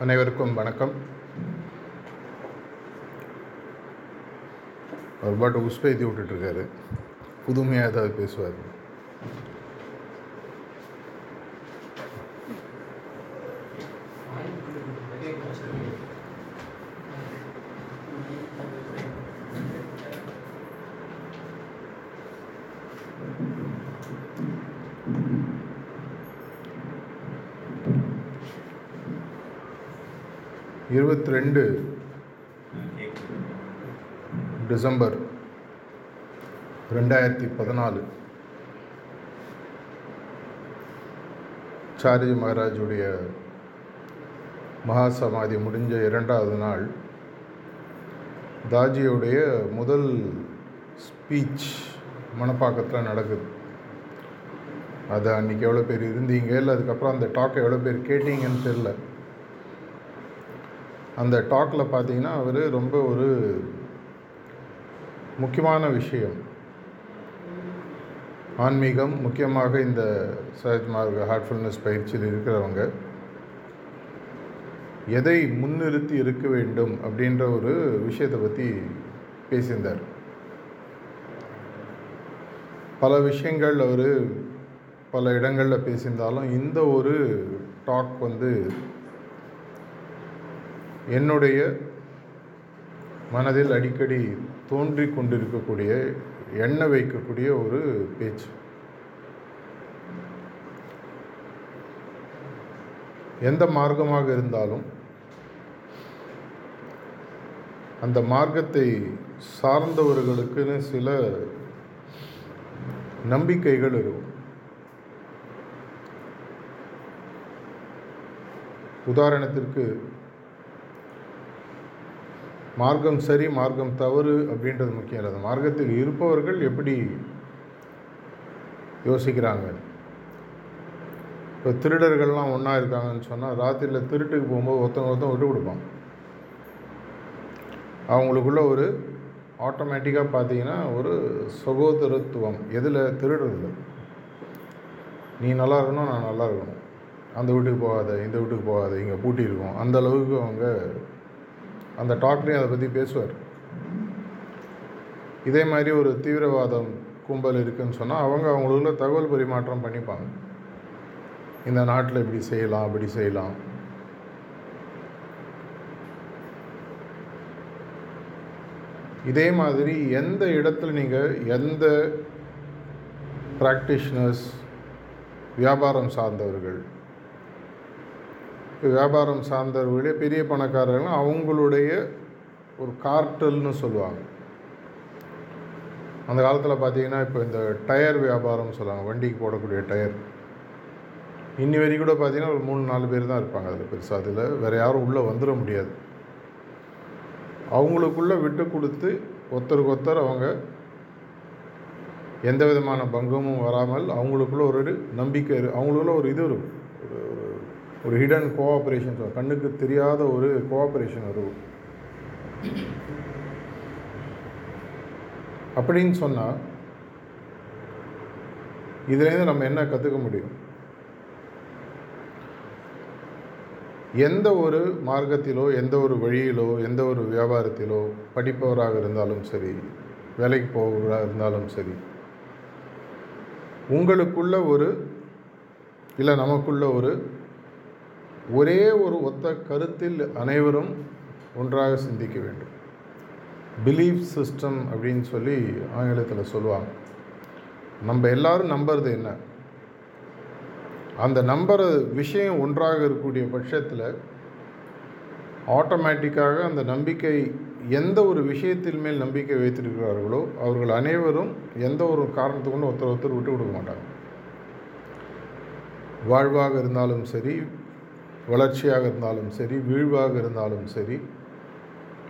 அனைவருக்கும் வணக்கம். அவர் பாட்டு உஸ்பேத்தி விட்டுட்ருக்காரு புதுமையாக ஏதாவது பேசுவார். இருபத்தி ரெண்டு டிசம்பர் ரெண்டாயிரத்தி பதினாலு. சாரிஜி மகாராஜுடைய மகா சமாதி முடிஞ்ச இரண்டாவது நாள் தாஜியுடைய முதல் ஸ்பீச் மணப்பாக்கத்தில் நடக்குது. அது அன்றைக்கி எவ்வளோ பேர் இருந்தீங்க இல்லை அதுக்கப்புறம் அந்த டாக்கை எவ்வளோ பேர் கேட்டீங்கன்னு தெரில அந்த டாக்கில் பார்த்தீங்கன்னா அவர் ரொம்ப ஒரு முக்கியமான விஷயம். ஆன்மீகம் முக்கியமாக இந்த சஹஜ் மார்க் ஹார்ட்ஃபுல்னஸ் பயிற்சியில் இருக்கிறவங்க. எதை முன்னிறுத்தி இருக்க வேண்டும் அப்படின்ற ஒரு விஷயத்தை பற்றி பேசியிருந்தார். பல விஷயங்கள் அவர் பல இடங்களில் பேசியிருந்தாலும் இந்த ஒரு டாக் வந்து என்னுடைய மனதில் அடிக்கடி தோன்றி கொண்டிருக்கக்கூடிய எண்ண வைக்கக்கூடிய ஒரு பேச்சு. எந்த மார்க்கமாக இருந்தாலும் அந்த மார்க்கத்தை சார்ந்தவர்களுக்குன்னு சில நம்பிக்கைகள் இருக்கும். உதாரணத்திற்கு மார்க்கம் சரி மார்க்கம் தவறு அப்படின்றது முக்கியம் இல்லை. அந்த மார்க்கத்தில் இருப்பவர்கள் எப்படி யோசிக்கிறாங்க? இப்போ திருடர்கள்லாம் ஒன்றா இருக்காங்கன்னு சொன்னால் ராத்திரியில் திருட்டுக்கு போகும்போது ஒருத்தவங்க ஒருத்தன் விட்டு கொடுப்பான். அவங்களுக்குள்ள ஒரு ஆட்டோமேட்டிக்காக பார்த்தீங்கன்னா ஒரு சகோதரத்துவம். எதில்? திருடுறதில்ல நீ நல்லா இருக்கணும் நான் நல்லா இருக்கணும். அந்த வீட்டுக்கு போகாத இந்த வீட்டுக்கு போகாத இங்கே பூட்டி இருக்கும் அந்த அளவுக்கு அவங்க அந்த டாக்லேயும் அதை பற்றி பேசுவார். இதே மாதிரி ஒரு தீவிரவாதம் கும்பல் இருக்குதுன்னு சொன்னால் அவங்க அவங்களுக்குள்ள தகவல் பரிமாற்றம் பண்ணிப்பாங்க. இந்த நாட்டில் இப்படி செய்யலாம் அப்படி செய்யலாம். இதே மாதிரி எந்த இடத்துல நீங்கள் எந்த ப்ராக்டிஷனர்ஸ் வியாபாரம் சார்ந்தவர்கள் வியாபாரம் சார்ந்தவர்களே பெரிய பணக்காரர்கள் அவங்களுடைய ஒரு கார்ட்டல்னு சொல்லுவாங்க. அந்த காலத்தில் பார்த்தீங்கன்னா இப்போ இந்த டயர் வியாபாரம்னு சொல்லுவாங்க வண்டிக்கு போடக்கூடிய டயர். இன்னி வரைக்கும் கூட பார்த்தீங்கன்னா ஒரு மூணு நாலு பேர் தான் இருப்பாங்க அதில் பெருசாக அதில் வேறு யாரும் உள்ளே வந்துட முடியாது. அவங்களுக்குள்ளே விட்டு கொடுத்து ஒருத்தருக்கு ஒருத்தர் அவங்க எந்த விதமான பங்கமும் வராமல் அவங்களுக்குள்ள ஒரு நம்பிக்கை அவங்களுக்குள்ள ஒரு இது இருக்கும். ஒரு ஒரு ஹிடன் கோஆப்ரேஷன் கண்ணுக்கு தெரியாத ஒரு கோஆப்ரேஷன் இருக்கும் அப்படின்னு சொன்னால் இதுலேருந்து நம்ம என்ன கற்றுக்க முடியும்? எந்த ஒரு மார்க்கத்திலோ எந்த ஒரு வழியிலோ எந்த ஒரு வியாபாரத்திலோ படிப்பவராக இருந்தாலும் சரி வேலைக்கு போவராக இருந்தாலும் சரி உங்களுக்குள்ள ஒரு இல்லை நமக்குள்ள ஒரு ஒரே ஒரு ஒத்த கருத்தில் அனைவரும் ஒன்றாக சிந்திக்க வேண்டும். பிலீஃப் சிஸ்டம் அப்படின்னு சொல்லி ஆங்கிலத்தில் சொல்லுவாங்க. நம்ம எல்லாரும் நம்புறது என்ன? அந்த நம்புற விஷயம் ஒன்றாக இருக்கக்கூடிய பட்சத்தில் ஆட்டோமேட்டிக்காக அந்த நம்பிக்கை எந்த ஒரு விஷயத்தின் மேல் நம்பிக்கை வைத்திருக்கிறார்களோ அவர்கள் அனைவரும் எந்த ஒரு காரணத்துக்கு கொண்டு ஒருத்தர் ஒருத்தர் விட்டு கொடுக்க மாட்டாங்க. வாழ்வாக இருந்தாலும் சரி வளர்ச்சியாக இருந்தாலும் சரி வீழ்வாக இருந்தாலும் சரி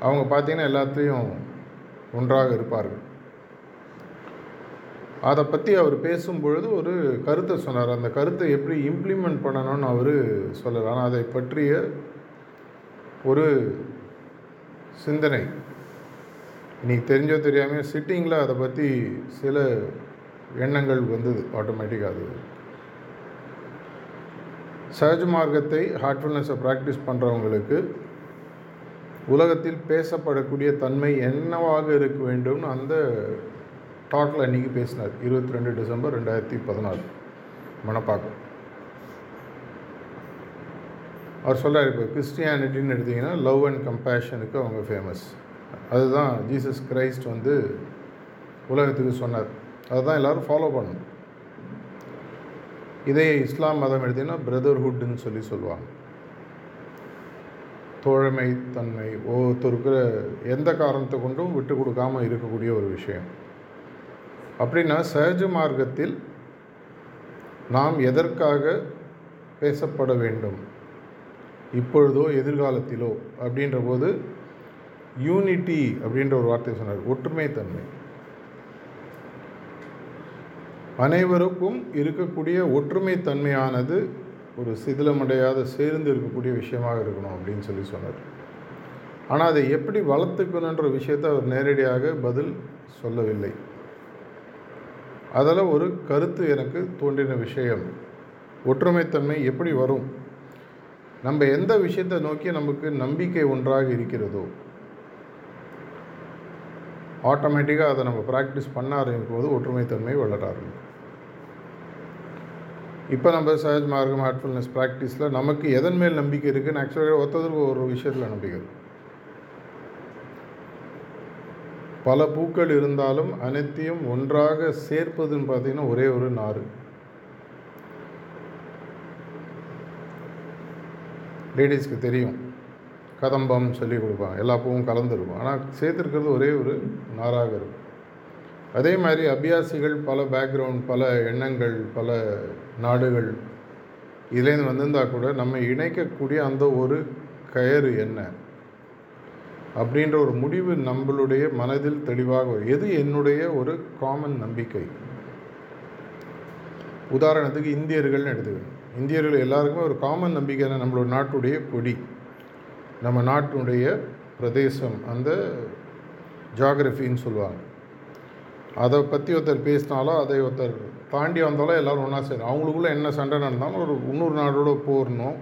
அவங்க பார்த்திங்கன்னா எல்லாத்தையும் ஒன்றாக இருப்பார்கள். அதை பற்றி அவர் பேசும்பொழுது ஒரு கருத்தை சொன்னார். அந்த கருத்தை எப்படி இம்ப்ளிமெண்ட் பண்ணணும்னு அவர் சொல்லலாம் ஆனால் அதை பற்றிய ஒரு சிந்தனை. இன்றைக்கி தெரிஞ்சோ தெரியாமல் சிட்டிங்கில் அதை பற்றி சில எண்ணங்கள் வந்தது. ஆட்டோமேட்டிக்காக அது சஹஜ் மார்க்கத்தை ஹார்ட்ஃபுல்னஸை ப்ராக்டிஸ் பண்ணுறவங்களுக்கு உலகத்தில் பேசப்படக்கூடிய தன்மை என்னவாக இருக்க வேண்டும்னு அந்த டாக்கில் அன்றைக்கி பேசினார். இருபத்தி ரெண்டு டிசம்பர் ரெண்டாயிரத்தி பதினாலு. மணப்பாக்கம் அவர் சொல்கிறார் இப்போ கிறிஸ்டியானிட்டின்னு எடுத்திங்கன்னா லவ் அண்ட் கம்பேஷனுக்கு அவங்க ஃபேமஸ் அதுதான் ஜீசஸ் கிரைஸ்ட் வந்து உலகத்துக்கு சொன்னார். அதுதான் எல்லோரும் ஃபாலோ பண்ணணும். இதே இஸ்லாம் மதம் எடுத்திங்கன்னா பிரதர்ஹுட்னு சொல்லி சொல்லுவாங்க. தோழமை தன்மை ஒவ்வொருத்தருக்கு எந்த காரணத்தை கொண்டும் விட்டு கொடுக்காமல் இருக்கக்கூடிய ஒரு விஷயம். அப்படின்னா சஹஜ மார்க்கத்தில் நாம் எதற்காக பேசப்பட வேண்டும்? இப்பொழுதோ எதிர்காலத்திலோ அப்படின்ற போது யூனிட்டி அப்படின்ற ஒரு வார்த்தை சொன்னார். ஒற்றுமைத்தன்மை. அனைவருக்கும் இருக்கக்கூடிய ஒற்றுமைத்தன்மையானது ஒரு சிதிலமடையாத சேர்ந்து இருக்கக்கூடிய விஷயமாக இருக்கணும் அப்படின்னு சொல்லி சொன்னார். ஆனால் அதை எப்படி வளர்த்துக்கணுன்ற விஷயத்தை அவர் நேரடியாக பதில் சொல்லவில்லை. அதில் ஒரு கருத்து எனக்கு தோன்றின விஷயம் ஒற்றுமைத்தன்மை எப்படி வரும்? நம்ம எந்த விஷயத்தை நோக்கி நமக்கு நம்பிக்கை ஒன்றாக இருக்கிறதோ ஆட்டோமேட்டிக்காக அதை நம்ம ப்ராக்டிஸ் பண்ண ஆரம்பிக்கும் போது ஒற்றுமைத்தன்மை வளர ஆரம்பிக்கும். இப்போ நம்ம சஹஜ் மார்க்கம் ஹார்ட்ஃபுல்னஸ் ப்ராக்டிஸில் நமக்கு எதன் மேல் நம்பிக்கை இருக்குன்னு ஆக்சுவலாக ஒருத்தருக்கு ஒரு விஷயத்தில் நம்பிக்கை பல பூக்கள் இருந்தாலும் அனைத்தையும் ஒன்றாக சேர்ப்பதுன்னு பார்த்தீங்கன்னா ஒரே ஒரு நாறு. லேடிஸ்க்கு தெரியும். கதம்பம் சொல்லி கொடுப்பாங்க. எல்லா பூவும் கலந்துருக்கும். ஆனால் சேர்த்துருக்கிறது ஒரே ஒரு நாராக இருக்கும். அதே மாதிரி அபியாசிகள் பல பேக்ரவுண்ட் பல எண்ணங்கள் பல நாடுகள். இதுலேருந்து வந்திருந்தால் கூட நம்ம இணைக்கக்கூடிய அந்த ஒரு கயறு என்ன? அப்படின்ற ஒரு முடிவு நம்மளுடைய மனதில் தெளிவாக வரும். எது என்னுடைய ஒரு காமன் நம்பிக்கை? உதாரணத்துக்கு இந்தியர்கள்னு எடுத்துக்கணும் இந்தியர்கள் எல்லாருக்குமே ஒரு காமன் நம்பிக்கை நம்மளோட நாட்டுடைய கொடி. நம்ம நாட்டுடைய பிரதேசம். அந்த ஜாகிரஃபின்னு சொல்லுவாங்க. அதை பற்றி ஒருத்தர் பேசினாலும் அதை ஒருத்தர் தாண்டி வந்தாலும் எல்லோரும் ஒன்றா சேரும். அவங்களுக்குள்ள என்ன சண்டை நடந்தாலும் ஒரு இன்னொரு நாடோட போரணும்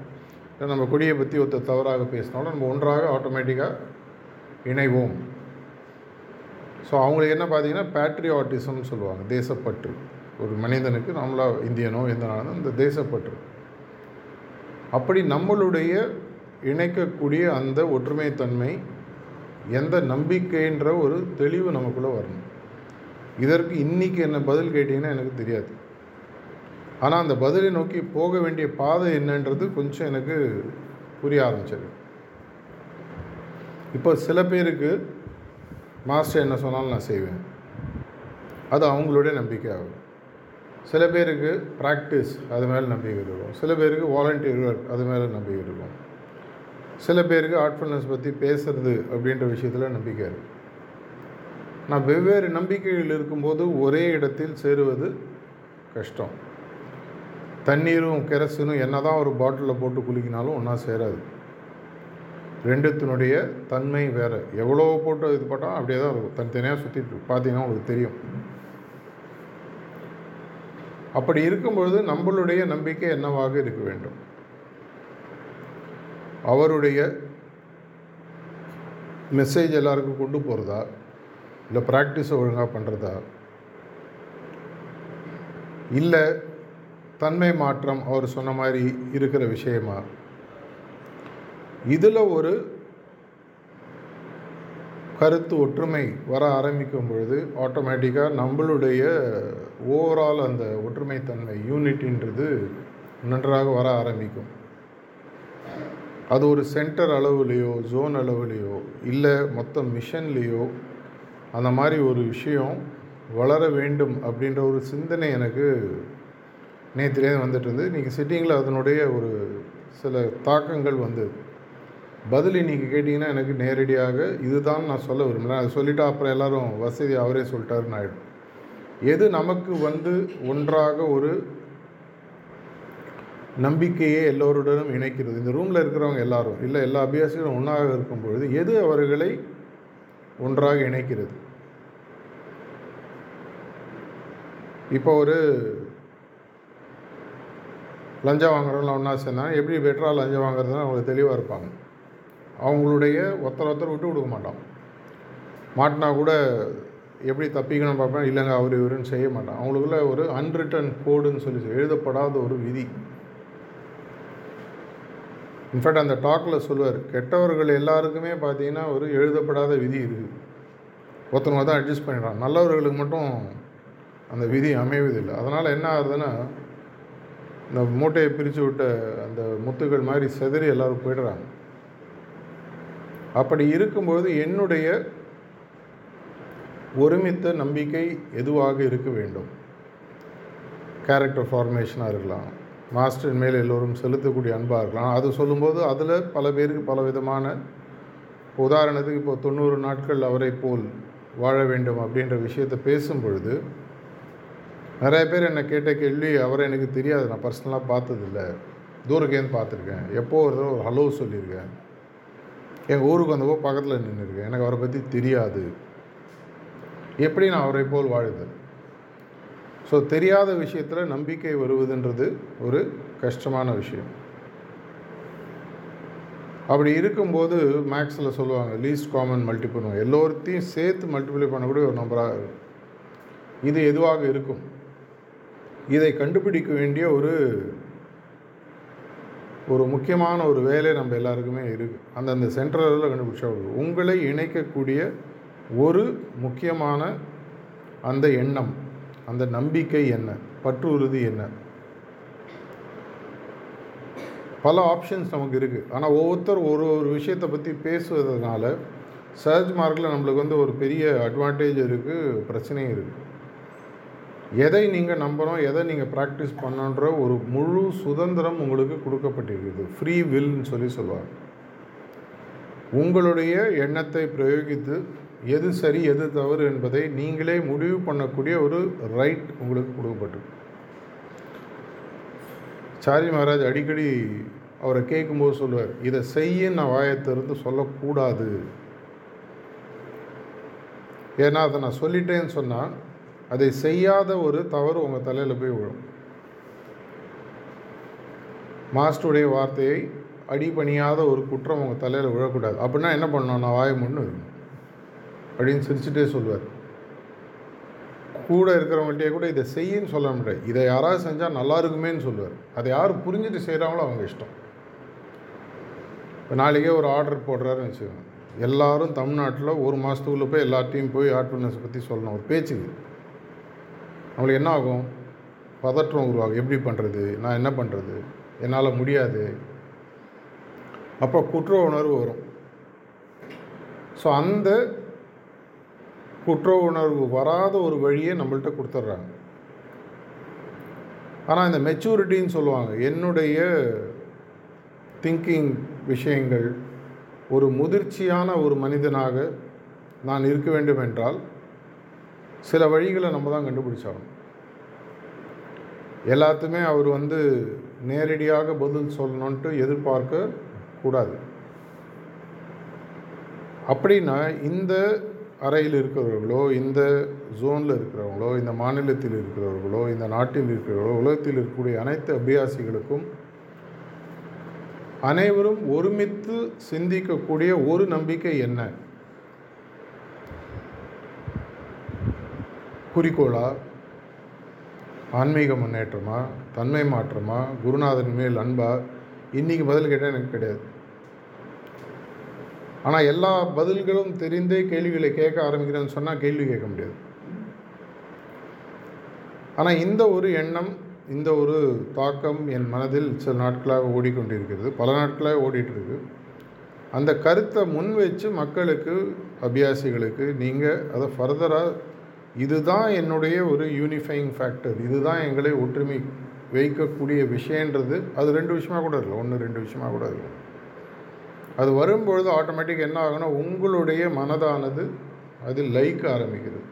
இல்லை நம்ம கொடியை பற்றி ஒருத்தர் தவறாக பேசினாலும் நம்ம ஒன்றாக ஆட்டோமேட்டிக்காக இணைவோம். ஸோ அவங்களுக்கு என்ன பார்த்தீங்கன்னா பேட்ரியாட்டிசம்னு சொல்லுவாங்க. தேசப்பற்று. ஒரு மனிதனுக்கு நம்மளா இந்தியனோ எந்த நாளும் இந்த தேசப்பற்று. அப்படி நம்மளுடைய இணைக்கக்கூடிய அந்த ஒற்றுமைத்தன்மை எந்த நம்பிக்கைன்ற ஒரு தெளிவு நமக்குள்ளே வரணும். இதற்கு இன்றைக்கி என்ன பதில் கேட்டிங்கன்னா எனக்கு தெரியாது. ஆனால் அந்த பதிலை நோக்கி போக வேண்டிய பாதை என்னன்றது கொஞ்சம் எனக்கு புரிய ஆரம்பிச்சது. இப்போ சில பேருக்கு மாஸ்டர் என்ன சொன்னாலும் நான் செய்வேன். அது அவங்களுடைய நம்பிக்கை ஆகும். சில பேருக்கு ப்ராக்டிஸ் அது மேலே நம்பிக்கை இருக்கும். சில பேருக்கு வாலண்டியர் ஒர்க் அது மேலே நம்பிக்கை இருக்கும். சில பேருக்கு ஆர்ட்ஃபுல்னஸ் பற்றி பேசுறது அப்படின்ற விஷயத்தில் நம்பிக்கை இருக்குது நான் வெவ்வேறு நம்பிக்கைகள் இருக்கும்போது ஒரே இடத்தில் சேருவது கஷ்டம். தண்ணீரும் கெரசினும் என்ன தான் ஒரு பாட்டிலில் போட்டு குளிக்கினாலும் ஒன்றா சேராது. ரெண்டுத்தினுடைய தன்மை வேறு. எவ்வளோ போட்டு இது போட்டால் அப்படியே தான் இருக்கும். தனித்தனியாக சுற்றிட்டு பார்த்தீங்கன்னா உங்களுக்கு தெரியும். அப்படி இருக்கும்பொழுது நம்மளுடைய நம்பிக்கை என்னவாக இருக்க வேண்டும்? அவருடைய மெசேஜ் எல்லாருக்கும் கொண்டு போகிறதா இல்லை ப்ராக்டிஸை ஒழுங்காக பண்ணுறதா இல்லை தன்மை மாற்றம் அவர் சொன்ன மாதிரி இருக்கிற விஷயமா? இதில் ஒரு கருத்து ஒற்றுமை வர ஆரம்பிக்கும் பொழுது ஆட்டோமேட்டிக்காக நம்மளுடைய ஓவரால் அந்த ஒற்றுமைத்தன்மை யூனிட்டின்றது நன்றாக வர ஆரம்பிக்கும். அது ஒரு சென்டர் அளவுலேயோ ஜோன் அளவுலேயோ இல்லை மொத்த மிஷன்லேயோ அந்த மாதிரி ஒரு விஷயம் வளர வேண்டும் அப்படின்ற ஒரு சிந்தனை எனக்கு நேற்றுலேருந்து வந்துட்டு இருந்தது. இன்றைக்கி சிட்டிங்கில் அதனுடைய ஒரு சில தாக்கங்கள் வந்தது பதில் இன்றைக்கி கேட்டிங்கன்னா எனக்கு நேரடியாக இதுதான் நான் சொல்ல விரும்புகிறேன் அதை சொல்லிவிட்டு அப்புறம் எல்லோரும் வசதி அவரே சொல்லிட்டாருன்னு ஆகிடும் எது நமக்கு வந்து ஒன்றாக ஒரு நம்பிக்கையே எல்லோருடனும் இணைக்கிறது? இந்த ரூமில் இருக்கிறவங்க எல்லாரும் இல்லை எல்லா அபியாசிகளும் ஒன்றாக இருக்கும் பொழுது எது அவர்களை ஒன்றாக இணைக்கிறது. இப்போ ஒரு லஞ்சம் வாங்குறவங்களாம் ஒன்றா சேர்ந்தாங்க எப்படி பெட்டராக லஞ்சம் வாங்குறதுன்னு அவங்களுக்கு தெளிவாக இருப்பாங்க. அவங்களுடைய ஒருத்தர் ஒருத்தர் விட்டு கொடுக்க மாட்டான். மாட்டினா கூட எப்படி தப்பிக்கணும் பார்ப்பேன் இல்லைங்க அவர் இவருன்னு செய்ய மாட்டான். அவங்களுக்குள்ள ஒரு அன்ரிட்டன் கோடுன்னு சொல்லி எழுதப்படாத ஒரு விதி. இன்ஃபேக்ட் அந்த டாக்கில் சொல்லுவார் கெட்டவர்கள் எல்லாருக்குமே பார்த்தீங்கன்னா ஒரு எழுதப்படாத விதி இருக்குது ஒருத்தவங்க தான் அட்ஜஸ்ட் பண்ணிடுறான் நல்லவர்களுக்கு மட்டும் அந்த விதி அமைவதில்லை. அதனால் என்ன ஆகுதுன்னா இந்த மூட்டையை பிரித்து விட்ட அந்த முத்துக்கள் மாதிரி செதறி எல்லோரும் போயிடுறாங்க. அப்படி இருக்கும்போது என்னுடைய ஒருமித்த நம்பிக்கை எதுவாக இருக்க வேண்டும்? கேரக்டர் ஃபார்மேஷனாக இருக்கலாம். மாஸ்டரின் மேல் எல்லோரும் செலுத்தக்கூடிய அன்பாக இருக்கலாம். அது சொல்லும்போது அதில் பல பேருக்கு பல விதமான உதாரணத்துக்கு இப்போ தொண்ணூறு நாட்கள் அவரை போல் வாழ வேண்டும் அப்படின்ற விஷயத்தை பேசும் பொழுது நிறைய பேர் என்னை கேட்ட கேள்வி அவரை எனக்கு தெரியாது. நான் பர்சனலாக பார்த்ததில்ல. தூரக்கேந்து பார்த்துருக்கேன்? எப்போ ஒரு ஒரு ஹலோ சொல்லியிருக்கேன். எங்கள் ஊருக்கு வந்தப்போ பக்கத்தில் நின்றுருக்கேன் எனக்கு அவரை பற்றி தெரியாது. எப்படி நான் அவரை போல் வாழுதல்? ஸோ தெரியாத விஷயத்தில் நம்பிக்கை வருவதுன்றது ஒரு கஷ்டமான விஷயம். அப்படி இருக்கும்போது மேக்ஸில் சொல்லுவாங்க லீஸ்ட் காமன் மல்டிபிள் எல்லோருத்தையும் சேர்த்து மல்டிப்ளை பண்ணக்கூடிய ஒரு நம்பராக இருக்கும். இது எதுவாக இருக்கும்? இதை கண்டுபிடிக்க வேண்டிய ஒரு ஒரு முக்கியமான ஒரு வேலை நம்ம எல்லாருக்குமே இருக்குது அந்தந்த சென்ட்ரலில் கண்டுபிடிச்சா உங்களை இணைக்கக்கூடிய ஒரு முக்கியமான அந்த எண்ணம் அந்த நம்பிக்கை என்ன? பற்று உறுதி என்ன? பல ஆப்ஷன்ஸ் நமக்கு இருக்குது ஆனால் ஒவ்வொருத்தர் ஒரு ஒரு விஷயத்தை பற்றி பேசுவதனால சர்ச் மார்க்கில் நம்மளுக்கு வந்து ஒரு பெரிய அட்வான்டேஜ் இருக்குது பிரச்சனையும் இருக்குது எதை நீங்கள் நம்புகிறோம் எதை நீங்கள் ப்ராக்டிஸ் பண்ணுன்ற ஒரு முழு சுதந்திரம் உங்களுக்கு கொடுக்கப்பட்டிருக்குது. ஃப்ரீ வில்னு சொல்லி சொல்லுவாங்க. உங்களுடைய எண்ணத்தை பிரயோகித்து எது சரி எது தவறு என்பதை நீங்களே முடிவு பண்ணக்கூடிய ஒரு ரைட் உங்களுக்கு கொடுக்கப்பட்டிருக்கு சாரி மகாராஜ் அடிக்கடி அவரை கேட்கும்போது சொல்லுவார் இதை செய்ய நான் வாயத்திலிருந்து சொல்லக்கூடாது. ஏன்னா அதை நான் சொல்லிட்டேன்னு சொன்னால் அதை செய்யாத ஒரு தவறு உங்கள் தலையில் போய் விழும். மாஸ்டருடைய வார்த்தையை அடிபணியாத ஒரு குற்றம் உங்கள் தலையில் விழக்கூடாது. அப்படின்னா என்ன பண்ணணும்? நான் வாய முன்னு அப்படின்னு சிரிச்சுட்டே சொல்லுவார். கூட இருக்கிறவங்கள்ட்டே கூட இதை செய்யின்னு சொல்ல முடியாது இதை யாராவது செஞ்சால் நல்லா இருக்குமேன்னு சொல்லுவார். அதை யார் புரிஞ்சுட்டு செய்கிறாங்களோ அவங்க இஷ்டம். இப்போ நாளைக்கே ஒரு ஆர்டர் போடுறாருன்னு வச்சுக்கோங்க. எல்லாரும் தமிழ்நாட்டில் ஒரு மாதத்துக்குள்ளே போய் எல்லாத்தையும் போய் ஆர்ட்பினஸை பற்றி சொல்லணும். ஒரு பேச்சுக்கு. நம்மளுக்கு என்ன ஆகும்? பதற்றம் உருவாகும். எப்படி பண்ணுறது நான் என்ன பண்ணுறது என்னால் முடியாது. அப்போ குற்ற உணர்வு வரும். ஸோ அந்த குற்ற உணர்வு வராத ஒரு வழியை நம்மள்ட்ட கொடுத்துட்றாங்க. ஆனால் இந்த மெச்சூரிட்டின்னு சொல்லுவாங்க. என்னுடைய திங்கிங் விஷயங்கள் ஒரு முதிர்ச்சியான ஒரு மனிதனாக நான் இருக்க வேண்டும் என்றால் சில வழிகளை நம்ம தான் கண்டுபிடிச்சாகணும். எல்லாத்துமே அவர் வந்து நேரடியாக பதில் சொல்லணுன்ட்டு எதிர்பார்க்க கூடாது அப்படின்னா இந்த அறையில் இருக்கிறவர்களோ இந்த ஜோனில் இருக்கிறவங்களோ இந்த மாநிலத்தில் இருக்கிறவர்களோ இந்த நாட்டில் இருக்கிறவர்களோ உலகத்தில் இருக்கக்கூடிய அனைத்து அபியாசிகளுக்கும் அனைவரும் ஒருமித்து சிந்திக்கக்கூடிய ஒரு நம்பிக்கை என்ன? குறிக்கோளா? ஆன்மீக முன்னேற்றமா? தன்மை மாற்றமா? குருநாதன் மேல் அன்பா? இன்றைக்கி பதில் கேட்டால் எனக்கு கிடையாது. ஆனால் எல்லா பதில்களும் தெரிந்தே கேள்விகளை கேட்க ஆரம்பிக்கிறேன்னு சொன்னால் கேள்வி கேட்க முடியாது. ஆனால் இந்த ஒரு எண்ணம் இந்த ஒரு தாக்கம் என் மனதில் சில நாட்களாக ஓடிக்கொண்டிருக்கிறது. பல நாட்களாக ஓடிட்டுருக்கு. அந்த கருத்தை முன் வச்சு மக்களுக்கு அபியாசிகளுக்கு நீங்கள் அதை ஃபர்தராக இதுதான் என்னுடைய ஒரு யூனிஃபைங் ஃபேக்டர் இதுதான் எங்களை ஒற்றுமை வைக்கக்கூடிய விஷயன்றது அது ரெண்டு விஷயமாக கூட இல்லை. ஒன்று ரெண்டு விஷயமாக கூட இல்லை. அது வரும்பொழுது ஆட்டோமேட்டிக் என்ன ஆகும்னா உங்களுடைய மனதானது அது லைக்க ஆரம்பிக்கிறது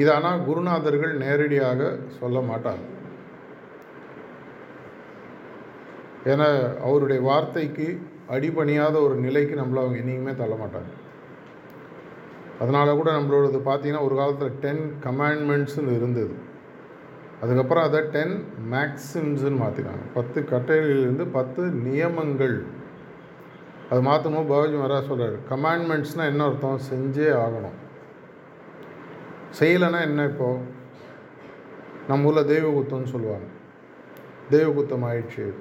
இது ஆனால் குருநாதர்கள் நேரடியாக சொல்ல மாட்டாங்க. ஏன்னா அவருடைய வார்த்தைக்கு அடிபணியாத ஒரு நிலைக்கு நம்மளை அவங்க என்றைக்குமே தள்ள மாட்டாங்க. அதனால் கூட நம்மளோடது பார்த்தீங்கன்னா ஒரு காலத்தில் டென் கமாண்ட்மெண்ட்ஸ்னு இருந்தது. அதுக்கப்புறம் அதை டென் மேக்ஸிம்ஸ்ன்னு மாற்றினாங்க பத்து கட்டளையிலிருந்து பத்து நியமங்கள். அது மாற்றணும் பாபாஜி மகாராஜ் சொல்கிறார் கமாண்ட்மெண்ட்ஸ்னால் என்ன அர்த்தம்? செஞ்சே ஆகணும். செய்யலைன்னா என்ன இப்போது நம்ம ஊரில் தெய்வகுத்தம்னு சொல்லுவாங்க. தெய்வகுத்தம் ஆயிடுச்சு.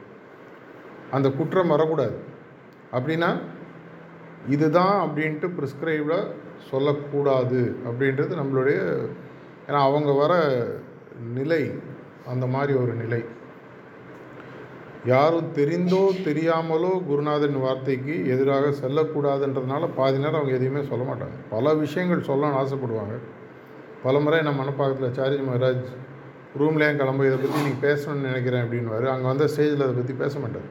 அந்த குற்றம் வரக்கூடாது. அப்படின்னா இதுதான் அப்படின்ட்டு ப்ரிஸ்கிரைப்டாக சொல்லக்கூடாது அப்படின்றது நம்மளுடைய ஏன்னா அவங்க வர நிலை அந்த மாதிரி ஒரு நிலை. யாரும் தெரிந்தோ தெரியாமலோ குருநாதன் வார்த்தைக்கு எதிராக செல்லக்கூடாதுன்றதுனால பாதி நேரம் அவங்க எதையுமே சொல்ல மாட்டாங்க. பல விஷயங்கள் சொல்லணும்னு ஆசைப்படுவாங்க. பல முறை நம்ம மனப்பாக்கத்தில் சாரிஜி மகாராஜ் ரூம்லேயும் கிளம்ப இதை பற்றி நீங்கள் பேசணும்னு நினைக்கிறேன் அப்படின்வாரு அங்கே வந்த ஸ்டேஜில் அதை பற்றி பேச மாட்டார்.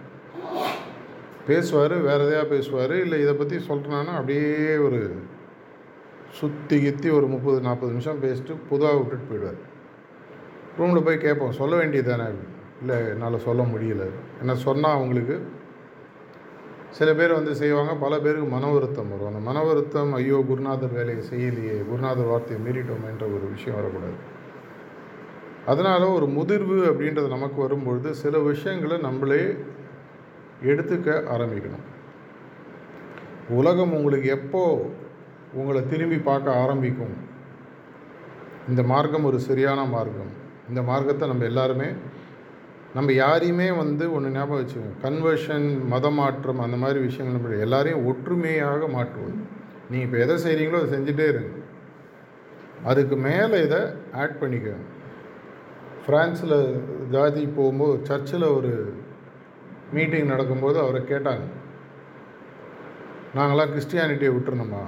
பேசுவார் வேறு எதையாக பேசுவார் இல்லை இதை பற்றி சொல்கிறேன்னா அப்படியே ஒரு சுற்றி கித்தி ஒரு முப்பது நாற்பது நிமிஷம் பேசிட்டு பொதுவாக விட்டுட்டு போயிடுவார். ரூமில் போய் கேட்போம். சொல்ல வேண்டியது தானே இல்லை என்னால் சொல்ல முடியல. என்ன சொன்னால் அவங்களுக்கு? சில பேர் வந்து செய்வாங்க. பல பேருக்கு மன வருத்தம் வரும். அந்த மன வருத்தம் ஐயோ குருநாதர் வேலையை செய்யலையே குருநாதர் வார்த்தையை மீறிட்டோம் என்ற ஒரு விஷயம் வரக்கூடாது. அதனால் ஒரு முதிர்வு அப்படின்றது நமக்கு வரும்பொழுது சில விஷயங்களை நம்மளே எடுத்துக்க ஆரம்பிக்கணும். உலகம் உங்களுக்கு எப்போ உங்களை திரும்பி பார்க்க ஆரம்பிக்கும்? இந்த மார்க்கம் ஒரு சரியான மார்க்கம். இந்த மார்க்கத்தை நம்ம எல்லாருமே நம்ம யாரையுமே வந்து ஒன்று ஞாபகம் வச்சுக்கோங்க. கன்வர்ஷன் மத மாற்றம் அந்த மாதிரி விஷயங்கள் நம்ம எல்லாரையும் ஒற்றுமையாக மாற்றுவது நீங்கள் இப்போ எதை செய்கிறீங்களோ அதை செஞ்சுட்டே இருங்க. அதுக்கு மேலே இதை ஆட் பண்ணிக்கோங்க ஃப்ரான்ஸில் ஜாதி போகும்போது சர்ச்சில் ஒரு மீட்டிங் நடக்கும்போது அவரை கேட்டாங்க. நாங்களாம் கிறிஸ்டியானிட்டியை விட்டுருந்தோமா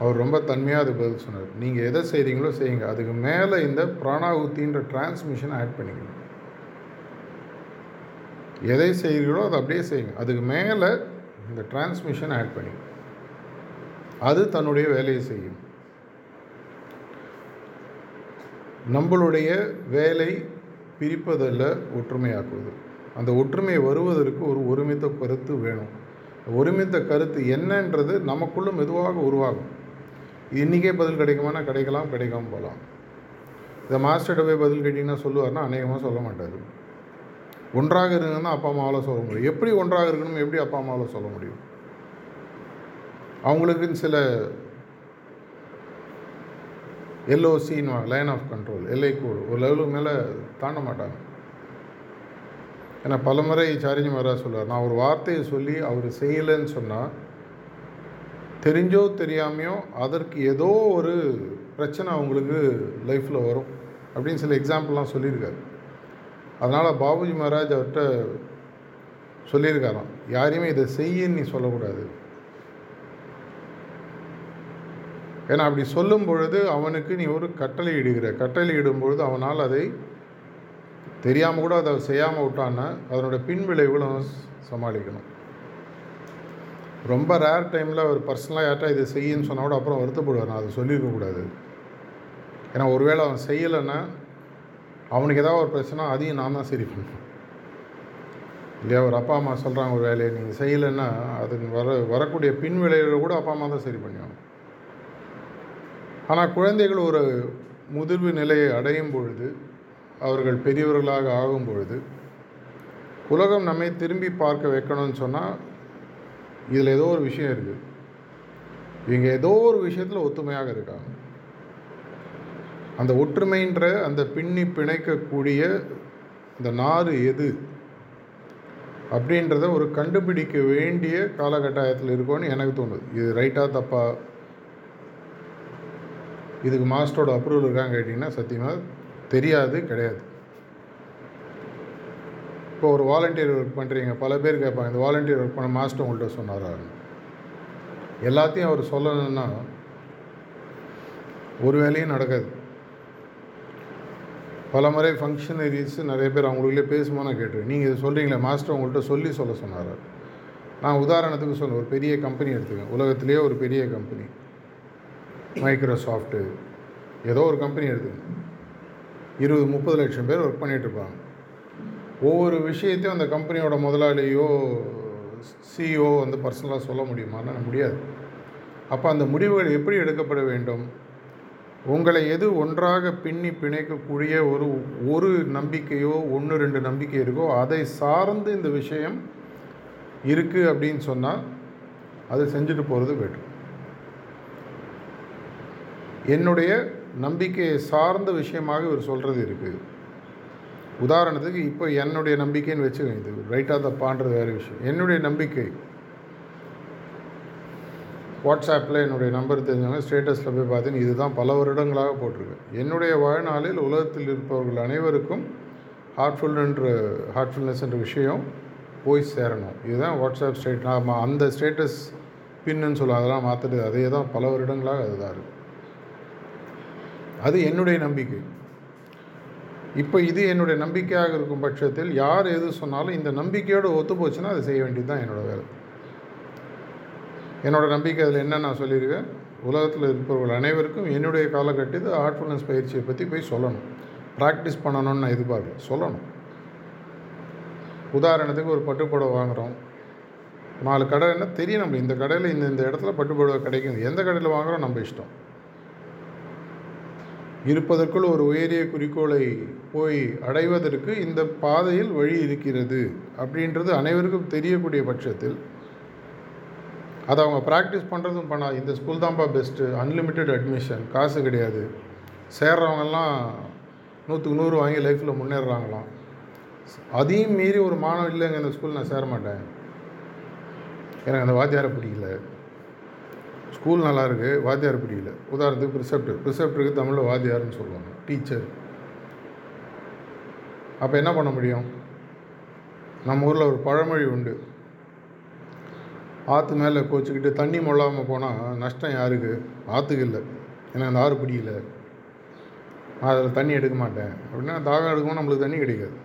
அவர் ரொம்ப தன்மையாக அது பதில் சொன்னார். நீங்கள் எதை செய்கிறீங்களோ செய்யுங்க. அதுக்கு மேலே இந்த பிராணாகுத்தின்ற டிரான்ஸ்மிஷன் ஆட் பண்ணிக்கணும். எதை செய்கிறீங்களோ அதை அப்படியே செய்யுங்க. அதுக்கு மேலே இந்த டிரான்ஸ்மிஷன் ஆட் பண்ணிக்கணும். அது தன்னுடைய வேலையை செய்யும். நம்மளுடைய வேலை பிரிப்பதல்ல ஒற்றுமையாக்குவது. அந்த ஒற்றுமை வருவதற்கு ஒரு ஒருமித்த கருத்து வேணும். ஒருமித்த கருத்து என்னன்றது நமக்குள்ளும் மெதுவாக உருவாகும். இன்றைக்கே பதில் கிடைக்குமானா கிடைக்கலாம் கிடைக்காம போகலாம். இதை மாஸ்டர்கிட்ட போய் பதில் கேட்டிங்கன்னா சொல்லுவார்னா அநேகமாக சொல்ல மாட்டார். ஒன்றாக இருங்கன்னா அப்பா அம்மாவால் சொல்ல முடியும். எப்படி ஒன்றாக இருக்கணும் எப்படி அப்பா அம்மாவால் சொல்ல முடியும்? அவங்களுக்குன்னு சில எல்ஓசின்னு லைன் ஆஃப் கண்ட்ரோல் எல்லை கோடு ஒரு லெவலுக்கு மேலே தாண்ட மாட்டாங்க. ஏன்னா பலமுறை சாரிஜி மகாராஜ் சொல்லுவார் நான் ஒரு வார்த்தையை சொல்லி அவர் செய்யலைன்னு சொன்னால் தெரிஞ்சோ தெரியாமையோ அதற்கு ஏதோ ஒரு பிரச்சனை அவங்களுக்கு லைஃப்பில் வரும் அப்படின்னு சில எக்ஸாம்பிள்லாம் சொல்லியிருக்காரு. அதனால் பாபுஜி மகாராஜ் அவர்கிட்ட சொல்லியிருக்காராம் யாரையுமே இதை செய்யன்னு நீ சொல்லக்கூடாது. ஏன்னா அப்படி சொல்லும் பொழுது அவனுக்கு நீ ஒரு கட்டளை இடுகிற கட்டளை இடும்பொழுது அவனால் அதை தெரியாமல் கூட அதை செய்யாமல் விட்டான்னா அதனோட பின் விளைவுகளும் சமாளிக்கணும். ரொம்ப ரேர் டைமில் அவர் பர்சனலாக யார்ட்டா இதை செய்யுன்னு சொன்னால் கூட அப்புறம் வருத்தப்படுவார். நான் அதை சொல்லியிருக்கக்கூடாது ஏன்னா ஒருவேளை அவன் செய்யலைன்னா அவனுக்கு ஏதாவது ஒரு பிரச்சனை அதையும் நான் தான் சரி பண்ணணும். இல்லையா? ஒரு அப்பா அம்மா சொல்கிறாங்க ஒரு வேலையை நீங்கள் செய்யலைன்னா அது வர வரக்கூடிய பின் விளைவுகளை கூட அப்பா அம்மா தான் சரி பண்ணுவாங்க ஆனால் குழந்தைகள் ஒரு முதிர்வு நிலையை அடையும் பொழுது அவர்கள் பெரியவர்களாக ஆகும் பொழுது உலகம் நம்மை திரும்பி பார்க்க வைக்கணும்னு சொன்னால் இதில் ஏதோ ஒரு விஷயம் இருக்குது இவங்க ஏதோ ஒரு விஷயத்தில் ஒத்துமையாக இருக்காங்க. அந்த ஒற்றுமைன்ற அந்த பின்னி பிணைக்கக்கூடிய இந்த நாறு எது? அப்படின்றத ஒரு கண்டுபிடிக்க வேண்டிய காலகட்டாயத்தில் இருக்கோன்னு எனக்கு தோணுது. இது ரைட்டாக தப்பா? இதுக்கு மாஸ்டரோட அப்ரூவல் இருக்கான்னு கேட்டிங்கன்னா சத்தியமாக தெரியாது கிடையாது. இப்போ ஒரு வாலண்டியர் ஒர்க் பண்ணுறீங்க பல பேர் கேட்பாங்க இந்த வாலண்டியர் ஒர்க் பண்ண மாஸ்டர் உங்கள்கிட்ட சொன்னாரா? எல்லாத்தையும் அவர் சொல்லணும்னா ஒரு வேலையும் நடக்காது. பல முறை ஃபங்க்ஷனரிஸ் நிறைய பேர் அவங்களுக்குள்ளே பேசுமா நான் கேட்டிருக்கேன் நீங்கள் இது சொல்கிறீங்களே மாஸ்டர் உங்கள்கிட்ட சொல்லி சொல்ல சொன்னார்? நான் உதாரணத்துக்கு சொல்ல ஒரு பெரிய கம்பெனி எடுத்துக்கேன் உலகத்திலேயே ஒரு பெரிய கம்பெனி மைக்ரோசாஃப்ட்டு ஏதோ ஒரு கம்பெனி எடுத்துக்கோங்க. இருபது முப்பது லட்சம் பேர் ஒர்க் பண்ணிகிட்ருப்பாங்க ஒவ்வொரு விஷயத்தையும் அந்த கம்பெனியோட முதலாளியோ சிஇஓ வந்து பர்சனலாக சொல்ல முடியுமான்னு முடியாது. அப்போ அந்த முடிவுகள் எப்படி எடுக்கப்பட வேண்டும்? உங்களை எது ஒன்றாக பின்னி பிணைக்கக்கூடிய ஒரு ஒரு நம்பிக்கையோ ஒன்று ரெண்டு நம்பிக்கை இருக்கோ அதை சார்ந்து இந்த விஷயம் இருக்குது அப்படின்னு சொன்னால் அதை செஞ்சுட்டு போகிறது பெட்ரு என்னுடைய நம்பிக்கையை சார்ந்த விஷயமாக இவர் சொல்கிறது இருக்குது உதாரணத்துக்கு இப்போ என்னுடைய நம்பிக்கைன்னு வச்சுக்கோங்க இது ரைட்டாக தப்பான்றது வேறு விஷயம். என்னுடைய நம்பிக்கை வாட்ஸ்அப்பில் என்னுடைய நம்பர் தெரிஞ்சவங்க ஸ்டேட்டஸில் போய் பார்த்தீங்கன்னா இதுதான் பல வருடங்களாக போட்டிருக்கு என்னுடைய வாழ்நாளில் உலகத்தில் இருப்பவர்கள் அனைவருக்கும் ஹார்ட்ஃபுல்ன்ற ஹார்ட்ஃபுல்னஸ் என்ற விஷயம் போய் சேரணும். இதுதான் வாட்ஸ்அப் ஸ்டேட் ஆமாம் அந்த ஸ்டேட்டஸ் பின்னு சொல்ல அதெல்லாம் மாற்றிட்டு அதே தான் பல வருடங்களாக அதுதான் இருக்குது அது என்னுடைய நம்பிக்கை. இப்போ இது என்னுடைய நம்பிக்கையாக இருக்கும் பட்சத்தில் யார் எது சொன்னாலும் இந்த நம்பிக்கையோடு ஒத்து போச்சுன்னா அதை செய்ய வேண்டியது தான் என்னோடய வேலை. என்னோடய நம்பிக்கை அதில் என்ன நான் சொல்லியிருக்கேன் உலகத்தில் இருப்பவர்கள் அனைவருக்கும் என்னுடைய காலகட்டத்தில் ஆர்ட்ஃபுல்னஸ் பயிற்சியை பற்றி போய் சொல்லணும். ப்ராக்டிஸ் பண்ணணும்னு நான் எதிர்பார்க்கல. சொல்லணும். உதாரணத்துக்கு ஒரு பட்டுப்புடவை வாங்குகிறோம் நாலு கடை என்ன? தெரியும் நம்ம இந்த கடையில் இந்த இந்த இடத்துல பட்டுப்புடவை கிடைக்கும். எந்த கடையில் வாங்குகிறோம் நம்ம இஷ்டம். இருப்பதற்குள் ஒரு உயரிய குறிக்கோளை போய் அடைவதற்கு இந்த பாதையில் வழி இருக்கிறது அப்படின்றது அனைவருக்கும் தெரியக்கூடிய பட்சத்தில். அதை அவங்க ப்ராக்டிஸ் பண்ணுறதும் பண்ணா இந்த ஸ்கூல் தான்ப்பா பெஸ்ட்டு அன்லிமிட்டெட் அட்மிஷன் காசு கிடையாது. சேர்றவங்கெல்லாம் நூற்றுக்கு நூறு வாங்கி லைஃப்பில் முன்னேறுறாங்களாம். அதையும் மீறி ஒரு மாணவன் இல்லைங்க இந்த ஸ்கூல் நான் சேர மாட்டேன். எனக்கு அந்த வாத்தியாரை பிடிக்கல. ஸ்கூல் நல்லா இருக்குது வாத்தியார் பிடிக்கல. உதாரணத்துக்கு ப்ரிசெப்டர் ப்ரிசெப்டருக்கு தமிழில் வாத்தியார்னு சொல்லுவாங்க. டீச்சர் அப்போ என்ன பண்ண முடியும்? நம்ம ஊரில் ஒரு பழமொழி உண்டு. ஆற்று மேலே கோச்சிக்கிட்டு தண்ணி மொழாமல் போனால் நஷ்டம் யாருக்கு? ஆற்றுக்கு இல்லை. ஏன்னா அந்த ஆறு பிடிக்கல. நான் அதில் தண்ணி எடுக்க மாட்டேன். அப்படின்னா தாகம் எடுக்கணும் நம்மளுக்கு தண்ணி கிடைக்காது.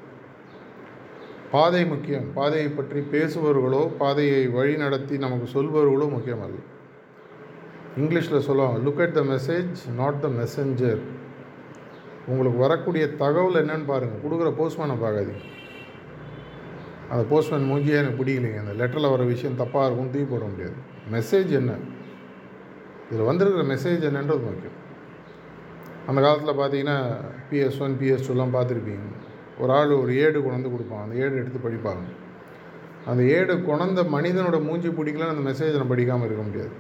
பாதை முக்கியம். பாதையை பற்றி பேசுபவர்களோ பாதையை வழி நடத்தி நமக்கு சொல்பவர்களோ முக்கியம் இல்லை. இங்கிலீஷில் சொல்லுவாங்க look at the message not the messenger உங்களுக்கு வரக்கூடிய தகவல் என்னன்னு பாருங்கள் கொடுக்குற போஸ்ட்மேனை பார்க்காதீங்க. அந்த போஸ்ட்மேன் மூஞ்சியே எனக்கு பிடிக்கலைங்க. அந்த லெட்டரில் வர விஷயம் தப்பாக இருக்கும் தூக்கி போட முடியாது. மெசேஜ் என்ன? இதில் வந்திருக்கிற மெசேஜ் என்னன்றது முக்கியம். அந்த காலத்தில் பார்த்தீங்கன்னா பிஎஸ் ஒன் பிஎஸ் டூலாம் பார்த்துருப்பீங்க. ஒரு ஆள் ஒரு ஏடு கொண்டு கொடுப்பான். அந்த ஏடு எடுத்து படிப்பாங்க. அந்த ஏடு கொணந்த மனிதனோட மூஞ்சி பிடிக்கலன்னு அந்த மெசேஜ் நம்ம படிக்காமல் இருக்க முடியாது.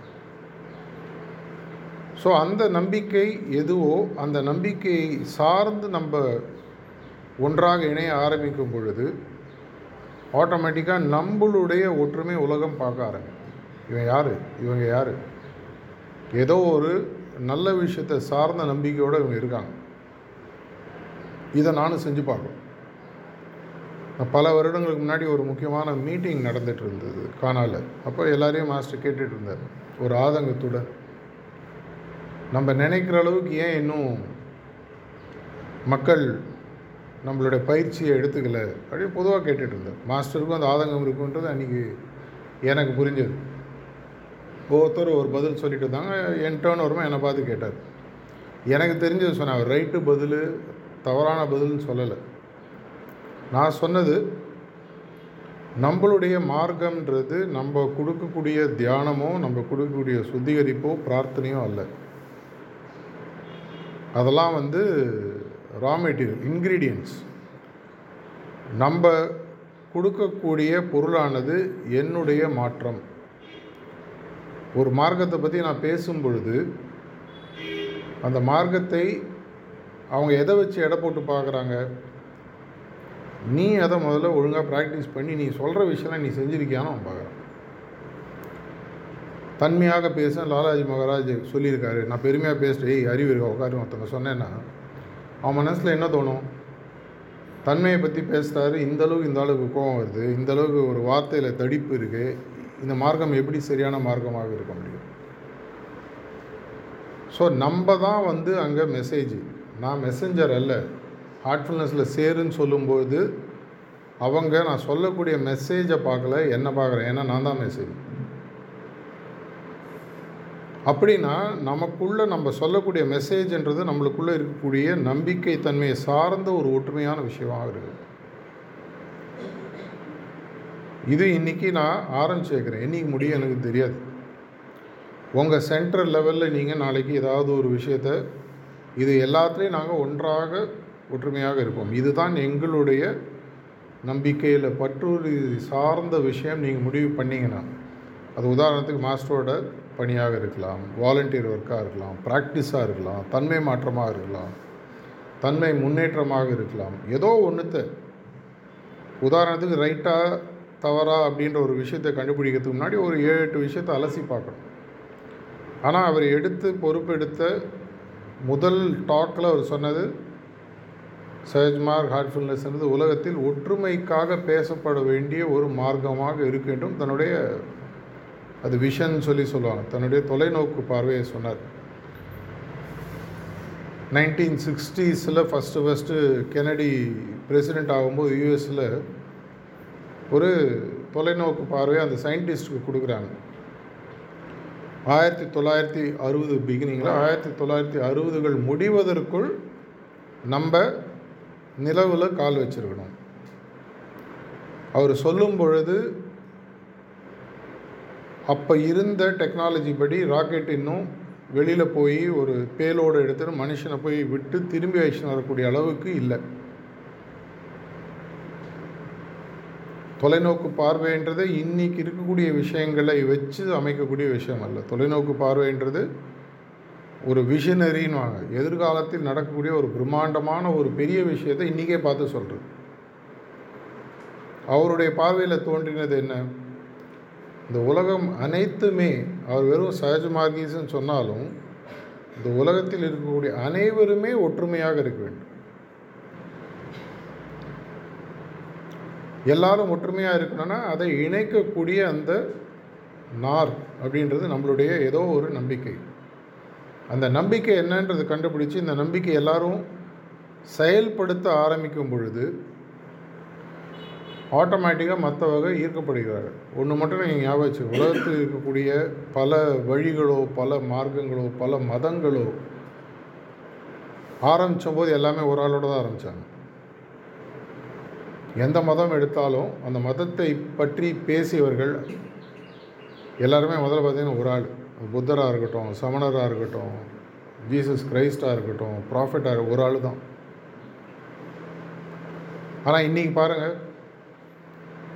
ஸோ அந்த நம்பிக்கை எதுவோ அந்த நம்பிக்கையை சார்ந்து நம்ம ஒன்றாக இணைய ஆரம்பிக்கும் பொழுது ஆட்டோமேட்டிக்காக நம்மளுடைய ஒற்றுமை உலகம் பார்க்க ஆரம்பிக்கும். இவன் யார்? இவங்க யார்? ஏதோ ஒரு நல்ல விஷயத்தை சார்ந்த நம்பிக்கையோடு இவங்க இருக்காங்க. இதை நானும் செஞ்சு பார்க்கணும். பல வருடங்களுக்கு முன்னாடி ஒரு முக்கியமான மீட்டிங் நடந்துகிட்டு இருந்தது காணால். அப்போ எல்லாரையும் மாஸ்டர் கேட்டுட்டு இருந்தார். ஒரு ஆதங்கத்துடன். நம்ம நினைக்கிற அளவுக்கு ஏன் இன்னும் மக்கள் நம்மளுடைய பயிற்சியை எடுத்துக்கல? அப்படின்னு பொதுவாக கேட்டுட்டு இருந்தேன். மாஸ்டருக்கும் அந்த ஆதங்கம் இருக்குன்றது அன்றைக்கி எனக்கு புரிஞ்சது. ஒவ்வொருத்தர் ஒரு பதில் சொல்லிட்டு இருந்தாங்க. என் டேர்ன் வருமா என்னை பார்த்து கேட்டார். எனக்கு தெரிஞ்சது சொன்னேன் அவர் ரைட்டு பதில் தவறான பதில்னு சொல்லலை. நான் சொன்னது நம்மளுடைய மார்க்கம்ன்றது நம்ம கொடுக்கக்கூடிய தியானமோ நம்ம கொடுக்கக்கூடிய சுத்திகரிப்போ பிரார்த்தனையோ அல்ல. அதெல்லாம் வந்து ரா மெட்டீரியல் இன்க்ரீடியன்ட்ஸ் நம்ம கொடுக்கக்கூடிய பொருளானது என்னுடைய மாற்றம். ஒரு மார்க்கத்தை பற்றி நான் பேசும் பொழுது அந்த மார்க்கத்தை அவங்க எதை வச்சு எடை போட்டு பார்க்குறாங்க நீ அதை முதல்ல ஒழுங்காக ப்ராக்டிஸ் பண்ணி நீ சொல்கிற விஷயம்லாம் நீ செஞ்சுருக்கியான்னு அவன் பார்க்குறான் தன்மையாக பேச லாலாஜி மகாராஜ் சொல்லியிருக்காரு. நான் பெருமையாக பேசுகிறேன் ஏய் அறிவு இருக்கா? உட்காரு. ஒருத்தவங்க சொன்னேன்னா அவன் மனசில் என்ன தோணும்? தன்மையை பற்றி பேசுகிறாரு இந்தளவுக்கு இந்த அளவுக்கு கோபம் வருது. இந்த அளவுக்கு ஒரு வார்த்தையில் தடிப்பு இருக்குது இந்த மார்க்கம் எப்படி சரியான மார்க்கமாக இருக்க முடியும்? ஸோ நம்ம தான் வந்து அங்கே மெசேஜ் நான் மெசஞ்சர் அல்ல. ஹார்ட்ஃபுல்னஸில் சேருன்னு சொல்லும்போது அவங்க நான் சொல்லக்கூடிய மெசேஜை பார்க்கல என்ன பார்க்குறேன் ஏன்னா நான் தான் மெசேஜ் அப்படின்னா நமக்குள்ளே நம்ம சொல்லக்கூடிய மெசேஜ்ன்றது நம்மளுக்குள்ளே இருக்கக்கூடிய நம்பிக்கை தன்மையை சார்ந்த ஒரு ஒற்றுமையான விஷயமாக இருக்குது. இது இன்றைக்கி நான் ஆரம்பிச்சு வைக்கிறேன். என்றைக்கு முடியும் எனக்கு தெரியாது. உங்கள் சென்ட்ரல் லெவலில் நீங்கள் நாளைக்கு ஏதாவது ஒரு விஷயத்த இது எல்லாத்துலேயும் நாங்கள் ஒன்றாக ஒற்றுமையாக இருப்போம். இதுதான் எங்களுடைய நம்பிக்கையில் பற்று சார்ந்த விஷயம். நீங்கள் முடிவு பண்ணிங்கன்னா அது உதாரணத்துக்கு மாஸ்டரோட பணியாக இருக்கலாம் வாலண்டியர் ஒர்க்காக இருக்கலாம் ப்ராக்டிஸாக இருக்கலாம் தன்மை மாற்றமாக இருக்கலாம் தன்மை முன்னேற்றமாக இருக்கலாம். ஏதோ ஒன்றுத்த உதாரணத்துக்கு ரைட்டாக தவறா அப்படின்ற ஒரு விஷயத்தை கண்டுபிடிக்கிறதுக்கு முன்னாடி ஒரு ஏழு எட்டு விஷயத்தை அலசி பார்க்கணும். ஆனால் அவர் எடுத்து பொறுப்பெடுத்த முதல் டாக்கில் அவர் சொன்னது சஹஜ்மார்க் ஹார்ட்ஃபுல்னஸ்ன்றது உலகத்தில் ஒற்றுமைக்காக பேசப்பட வேண்டிய ஒரு மார்க்கமாக இருக்கின்றும் தன்னுடைய அது விஷன் சொல்லி சொல்லுவாங்க. தன்னுடைய தொலைநோக்கு பார்வையை சொன்னார். நைன்டீன் சிக்ஸ்டீஸில் ஃபஸ்ட்டு ஃபஸ்ட்டு கெனடி பிரசிடெண்ட் ஆகும்போது யூஎஸில் ஒரு தொலைநோக்கு பார்வையை அந்த சயின்டிஸ்ட்டுக்கு கொடுக்குறாங்க. ஆயிரத்தி தொள்ளாயிரத்தி அறுபது பிகினிங்கில் ஆயிரத்தி தொள்ளாயிரத்தி அறுபதுகள் முடிவதற்குள் நம்ம நிலவில் கால் வச்சிருக்கணும். அவர் சொல்லும் பொழுது அப்போ இருந்த டெக்னாலஜி படி ராக்கெட் இன்னும் வெளியில் போய் ஒரு பேலோடு எடுத்துகிட்டு மனுஷனை போய் விட்டு திரும்பி அழிச்சுன்னு வரக்கூடிய அளவுக்கு இல்லை. தொலைநோக்கு பார்வைன்றது இன்றைக்கி இருக்கக்கூடிய விஷயங்களை வச்சு அமைக்கக்கூடிய விஷயம் அல்ல. தொலைநோக்கு பார்வைன்றது ஒரு விஷனரின்னு வாங்க. எதிர்காலத்தில் நடக்கக்கூடிய ஒரு பிரம்மாண்டமான ஒரு பெரிய விஷயத்தை இன்றைக்கே பார்த்து சொல்கிறது அவருடைய பார்வையில் தோன்றினது என்ன? இந்த உலகம் அனைத்துமே அவர் வெறும் சஹஜ் மார்கீஸ்ன்னு சொன்னாலும் இந்த உலகத்தில் இருக்கக்கூடிய அனைவருமே ஒற்றுமையாக இருக்க வேண்டும். எல்லாரும் ஒற்றுமையாக இருக்கணும்னா அதை இணைக்கக்கூடிய அந்த நார் அப்படின்றது நம்மளுடைய ஏதோ ஒரு நம்பிக்கை. அந்த நம்பிக்கை என்னன்றது கண்டுபிடிச்சி இந்த நம்பிக்கை எல்லாரும் செயல்படுத்த ஆரம்பிக்கும் பொழுது ஆட்டோமேட்டிக்காக மற்ற வகை ஈர்க்கப்படுகிறார்கள். ஒன்று மட்டும் நீங்கள் ஞாபகம் வச்சு உலகத்தில் இருக்கக்கூடிய பல வழிகளோ பல மார்க்கங்களோ பல மதங்களோ ஆரம்பித்த போது எல்லாமே ஒரு ஆளோட தான் ஆரம்பித்தாங்க எந்த மதம் எடுத்தாலும் அந்த மதத்தை பற்றி பேசியவர்கள் எல்லாருமே முதல்ல பார்த்தீங்கன்னா ஒரு ஆள். புத்தராக இருக்கட்டும் சமணராக இருக்கட்டும் ஜீசஸ் கிரைஸ்டாக இருக்கட்டும் ப்ராஃபிட்டாக ஒரு ஆள் தான். ஆனால் இன்றைக்கி பாருங்கள்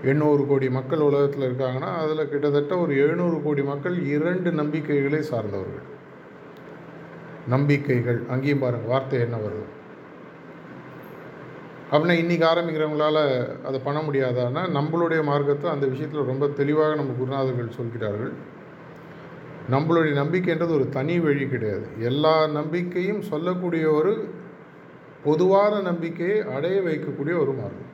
எண்ணூறு கோடி மக்கள் உலகத்தில் இருக்காங்கன்னா அதில் கிட்டத்தட்ட ஒரு எழுநூறு கோடி மக்கள் இரண்டு நம்பிக்கைகளை சார்ந்தவர்கள். நம்பிக்கைகள். அங்கேயும் பாருங்கள் வார்த்தை என்ன வருது? அப்படின்னா இன்றைக்கி ஆரம்பிக்கிறவங்களால அதை பண்ண முடியாதான்னா நம்மளுடைய மார்க்கத்தை அந்த விஷயத்தில் ரொம்ப தெளிவாக நம்ம குருநாதர்கள் சொல்கிறார்கள். நம்மளுடைய நம்பிக்கைன்றது ஒரு தனி வழி கிடையாது. எல்லா நம்பிக்கையும் சொல்லக்கூடிய ஒரு பொதுவான நம்பிக்கையை அடைய வைக்கக்கூடிய ஒரு மார்க்கம்.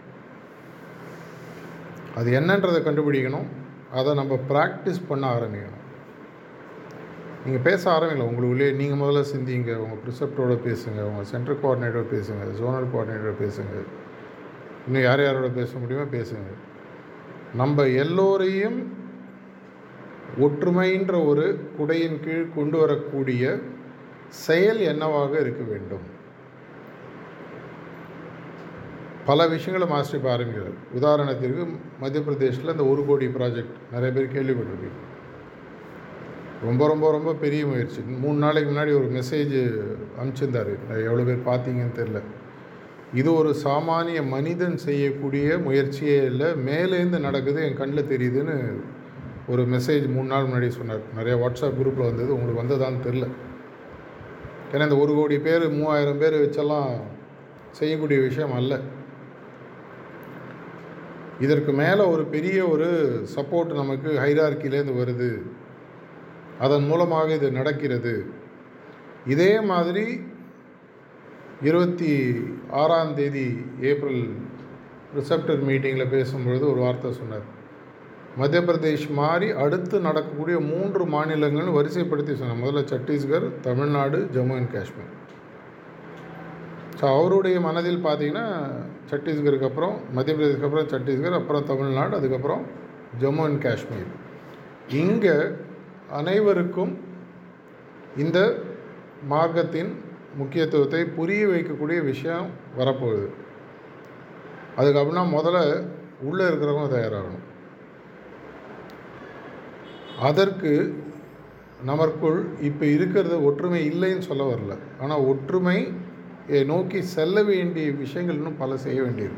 அது என்னன்றதை கண்டுபிடிக்கணும். அதை நம்ம ப்ராக்டிஸ் பண்ண ஆரம்பிக்கணும். நீங்கள் பேச ஆரம்பிக்கல உங்களுக்குள்ளே நீங்கள் முதல்ல சிந்திங்க உங்கள் ப்ரிசெப்டோட பேசுங்க உங்கள் சென்ட்ரல் கோஆர்டினேட்டர் பேசுங்க ஜோனல் கோஆர்டினேட்டர் பேசுங்க. இன்னும் யார் யாரோட பேச முடியுமோ பேசுங்க. நம்ம எல்லோரையும் ஒற்றுமைன்ற ஒரு குடையின் கீழ் கொண்டு வரக்கூடிய செயல் என்னவாக இருக்க வேண்டும்? பல விஷயங்களை மாஸ்டர் இப்போ ஆரம்பிக்கிறார் உதாரணத்திற்கு மத்திய பிரதேஷில் இந்த ஒரு கோடி ப்ராஜெக்ட் நிறைய பேர் கேள்விப்பட்டிருப்பீங்க. ரொம்ப ரொம்ப ரொம்ப பெரிய முயற்சி. மூணு நாளைக்கு முன்னாடி ஒரு மெசேஜ் அனுப்பிச்சிருந்தார். எவ்வளோ பேர் பார்த்தீங்கன்னு தெரில இது ஒரு சாமானிய மனிதன் செய்யக்கூடிய முயற்சியே இல்லை. மேலேருந்து நடக்குது என் கண்ணில் தெரியுதுன்னு ஒரு மெசேஜ் மூணு நாள் முன்னாடி சொன்னார். நிறைய வாட்ஸ்அப் குரூப்பில் வந்தது. உங்களுக்கு வந்ததான்னு தெரில ஏன்னா இந்த ஒரு கோடி பேர் மூவாயிரம் பேர் வச்செல்லாம் செய்யக்கூடிய விஷயம் அல்ல. இதற்கு மேலே ஒரு பெரிய ஒரு சப்போர்ட் நமக்கு ஹைரார்க்கிலேருந்து வருது. அதன் மூலமாக இது நடக்கிறது. இதே மாதிரி இருபத்தி ஆறாம் தேதி ஏப்ரல் ரிசப்டர் மீட்டிங்கில் பேசும்பொழுது ஒரு வார்த்தை சொன்னார். மத்திய பிரதேஷ் மாதிரி அடுத்து நடக்கக்கூடிய மூன்று மாநிலங்கள் வரிசைப்படுத்தி சொன்னார். முதல்ல சத்தீஸ்கர் தமிழ்நாடு ஜம்மு அண்ட் காஷ்மீர். ஸோ அவருடைய மனதில் பார்த்தீங்கன்னா சத்தீஸ்கருக்கு அப்புறம் மத்திய பிரதேஷ்க்கு அப்புறம் சத்தீஸ்கர் அப்புறம் தமிழ்நாடு அதுக்கப்புறம் ஜம்மு அண்ட் காஷ்மீர். இங்கே அனைவருக்கும் இந்த மார்க்கத்தின் முக்கியத்துவத்தை புரிய வைக்கக்கூடிய விஷயம் வரப்போகுது. அதுக்கு அப்படின்னா முதல்ல உள்ளே இருக்கிறவங்க தயாராகணும். அதற்கு நமக்குள் இப்போ இருக்கிறது ஒற்றுமை இல்லைன்னு சொல்ல வரல. ஆனால் ஒற்றுமை நோக்கி செல்ல வேண்டிய விஷயங்கள் இன்னும் பல செய்ய வேண்டியது.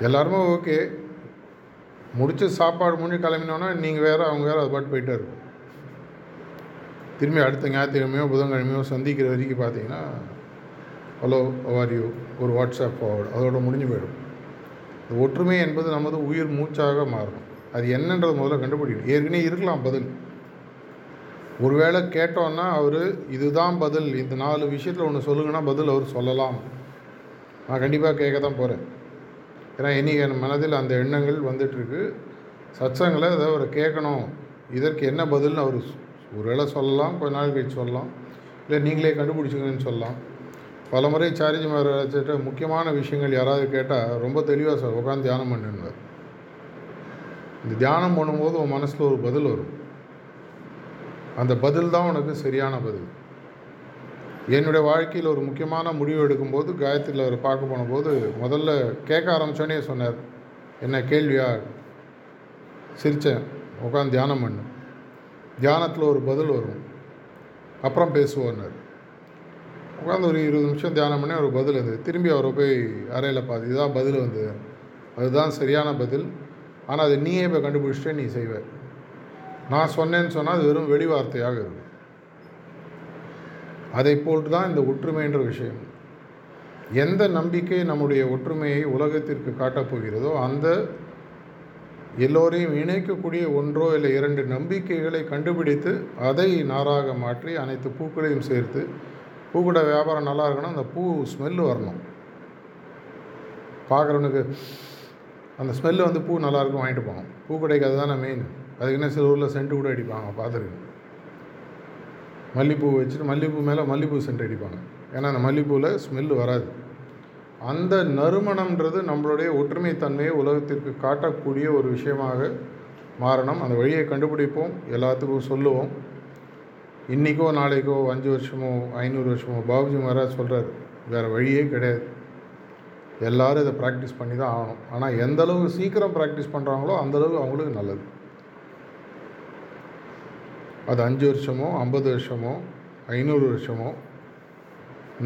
எல்லாருமே ஓகே. முடிச்சு சாப்பாடு முடிஞ்சு கிளம்பினோன்னா நீங்கள் வேறு அவங்க வேறு அது பாட்டு போயிட்டே இருக்கும். திரும்பி அடுத்த ஞாயிற்றுக்கிழமையோ புதன்கிழமையோ சந்திக்கிற வரைக்கும் பார்த்தீங்கன்னா ஹலோ யூ ஒரு வாட்ஸ்அப் ஃபார்வர்டு அதோட முடிஞ்சு போயிடும். இந்த ஒற்றுமை என்பது நமது உயிர் மூச்சாக மாறும். அது என்னன்றது முதல்ல கண்டுபிடிக்கணும். ஏற்கனவே இருக்கலாம் பதில். ஒருவேளை கேட்டோன்னா அவர் இதுதான் பதில். இந்த நாலு விஷயத்தில் ஒன்று சொல்லுங்கன்னா பதில் அவர் சொல்லலாம். நான் கண்டிப்பாக கேட்க தான் போகிறேன் ஏன்னா இன்றைக்கி என் மனதில் அந்த எண்ணங்கள் வந்துட்டுருக்கு. சச்சங்களை அதை அவரை கேட்கணும். இதற்கு என்ன பதில்னு அவர் ஒரு வேளை சொல்லலாம். கொஞ்ச நாள் கழிச்சு சொல்லலாம். இல்லை நீங்களே கண்டுபிடிச்சிங்கன்னு சொல்லலாம். பல முறை சாரிஜி மகாராஜிட்ட முக்கியமான விஷயங்கள் யாராவது கேட்டால் ரொம்ப தெளிவாக சார் உட்காந்து தியானம் பண்ணுவார் இந்த தியானம் பண்ணும்போது உன் மனசில் ஒரு பதில் வரும். அந்த பதில் தான் உனக்கு சரியான பதில். என்னுடைய வாழ்க்கையில் ஒரு முக்கியமான முடிவு எடுக்கும்போது காயத்ரியில் அவர் பார்க்க போனபோது முதல்ல கேட்க ஆரம்பித்தோன்னே சொன்னார் என்ன கேள்வியா? சிரித்தேன் உட்காந்து தியானம் பண்ணு. தியானத்தில் ஒரு பதில் வரும். அப்புறம் பேசுவோன்னார். உட்காந்து ஒரு இருபது நிமிஷம் தியானம் பண்ணி ஒரு பதில் வந்தது திரும்பி அவரை போய் அறையில் பார்த்து இதுதான் பதில் வந்தது அதுதான் சரியான பதில். ஆனால் அதை நீயே இப்போ கண்டுபிடிச்சிட்டே நீ செய்வ. நான் சொன்னேன்னு சொன்னால் அது வெறும் வெளி வார்த்தையாக இருக்கும் அதை போல் தான் இந்த ஒற்றுமைன்ற விஷயம். எந்த நம்பிக்கை நம்முடைய ஒற்றுமையை உலகத்திற்கு காட்டப் போகிறதோ அந்த எல்லோரையும் இணைக்கக்கூடிய ஒன்றோ இல்லை இரண்டு நம்பிக்கைகளை கண்டுபிடித்து அதை நாராக மாற்றி அனைத்து பூக்களையும் சேர்த்து பூக்கூட வியாபாரம் நல்லா இருக்கணும் அந்த பூ ஸ்மெல்லு வரணும். பார்க்குறவனுக்கு அந்த ஸ்மெல்லு வந்து பூ நல்லாயிருக்கும் வாங்கிட்டு போகணும். பூக்கடைக்கு அதுதானே மெயின் அதுக்கு என்ன சில ஊரில் சென்ட் கூட அடிப்பாங்க பார்த்துருக்கேன் மல்லிப்பூ வச்சுட்டு மல்லிப்பூ மேலே மல்லிப்பூ சென்ட் அடிப்பாங்க. ஏன்னா அந்த மல்லிப்பூவில் ஸ்மெல்லு வராது. அந்த நறுமணம்ன்றது நம்மளுடைய ஒற்றுமைத்தன்மையை உலகத்திற்கு காட்டக்கூடிய ஒரு விஷயமாக மாறணும். அந்த வழியை கண்டுபிடிப்போம் எல்லாத்துக்கும் சொல்லுவோம். இன்றைக்கோ நாளைக்கோ அஞ்சு வருஷமோ ஐநூறு வருஷமோ பாபுஜி மகாராஜ் சொல்கிறார் வேறு வழியே கிடையாது. எல்லோரும் இதை ப்ராக்டிஸ் பண்ணி தான் ஆகணும் ஆனால் எந்தளவு சீக்கிரம் ப்ராக்டிஸ் பண்ணுறாங்களோ அந்தளவு அவங்களுக்கு நல்லது. அது அஞ்சு வருஷமோ ஐம்பது வருஷமோ ஐநூறு வருஷமோ.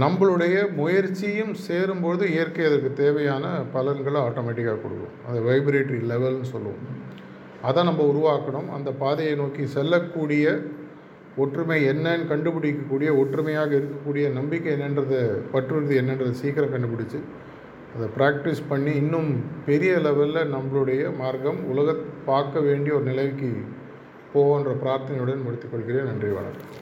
நம்மளுடைய முயற்சியும் சேரும்பொழுது இயற்கை அதற்கு தேவையான பலன்களை ஆட்டோமேட்டிக்காக கொடுக்கும். அது வைப்ரேட்டரி லெவல்னு சொல்லுவோம். அதை நம்ம உருவாக்கணும். அந்த பாதையை நோக்கி செல்லக்கூடிய ஒற்றுமை என்னன்னு கண்டுபிடிக்கக்கூடிய ஒற்றுமையாக இருக்கக்கூடிய நம்பிக்கை என்னன்றதை பற்றுறுதி என்னன்றதை சீக்கிரம் கண்டுபிடிச்சி அதை ப்ராக்டிஸ் பண்ணி இன்னும் பெரிய லெவலில் நம்மளுடைய மார்க்கம் உலக பார்க்க வேண்டிய ஒரு நிலைக்கு போன்ற பிரார்த்தனையுடன் முடித்துக்கொள்கிறேன். நன்றி வணக்கம்.